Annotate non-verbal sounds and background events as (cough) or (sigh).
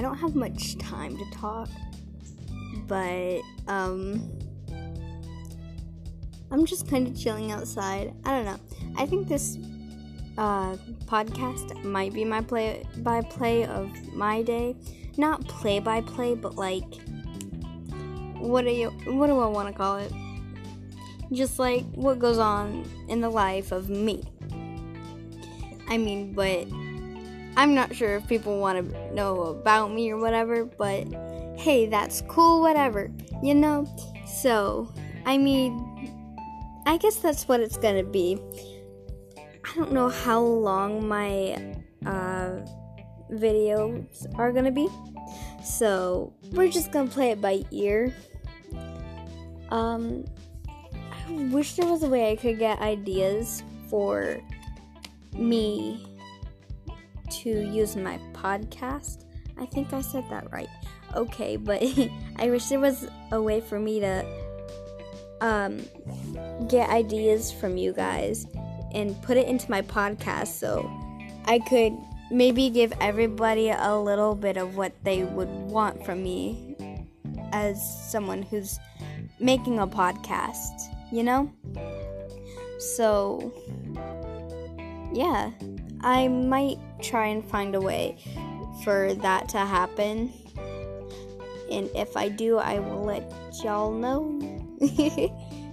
don't have much time to talk, but um, I'm just kind of chilling outside. I don't know. I think this uh, podcast might be my play by play of my day. Not play by play, but like, what do you, what do I want to call it? Just like what goes on in the life of me. I mean, but I'm not sure if people want to know about me or whatever, but hey, that's cool, whatever, you know? So, I mean, I guess that's what it's gonna be. I don't know how long my uh, videos are gonna be, so we're just gonna play it by ear. Um, I wish there was a way I could get ideas for me to use my podcast. I think I said that right. Okay, but (laughs) I wish there was a way for me to um, get ideas from you guys and put it into my podcast so I could maybe give everybody a little bit of what they would want from me as someone who's making a podcast, you know? So, yeah, I might try and find a way for that to happen. And if I do, I will let y'all know. (laughs)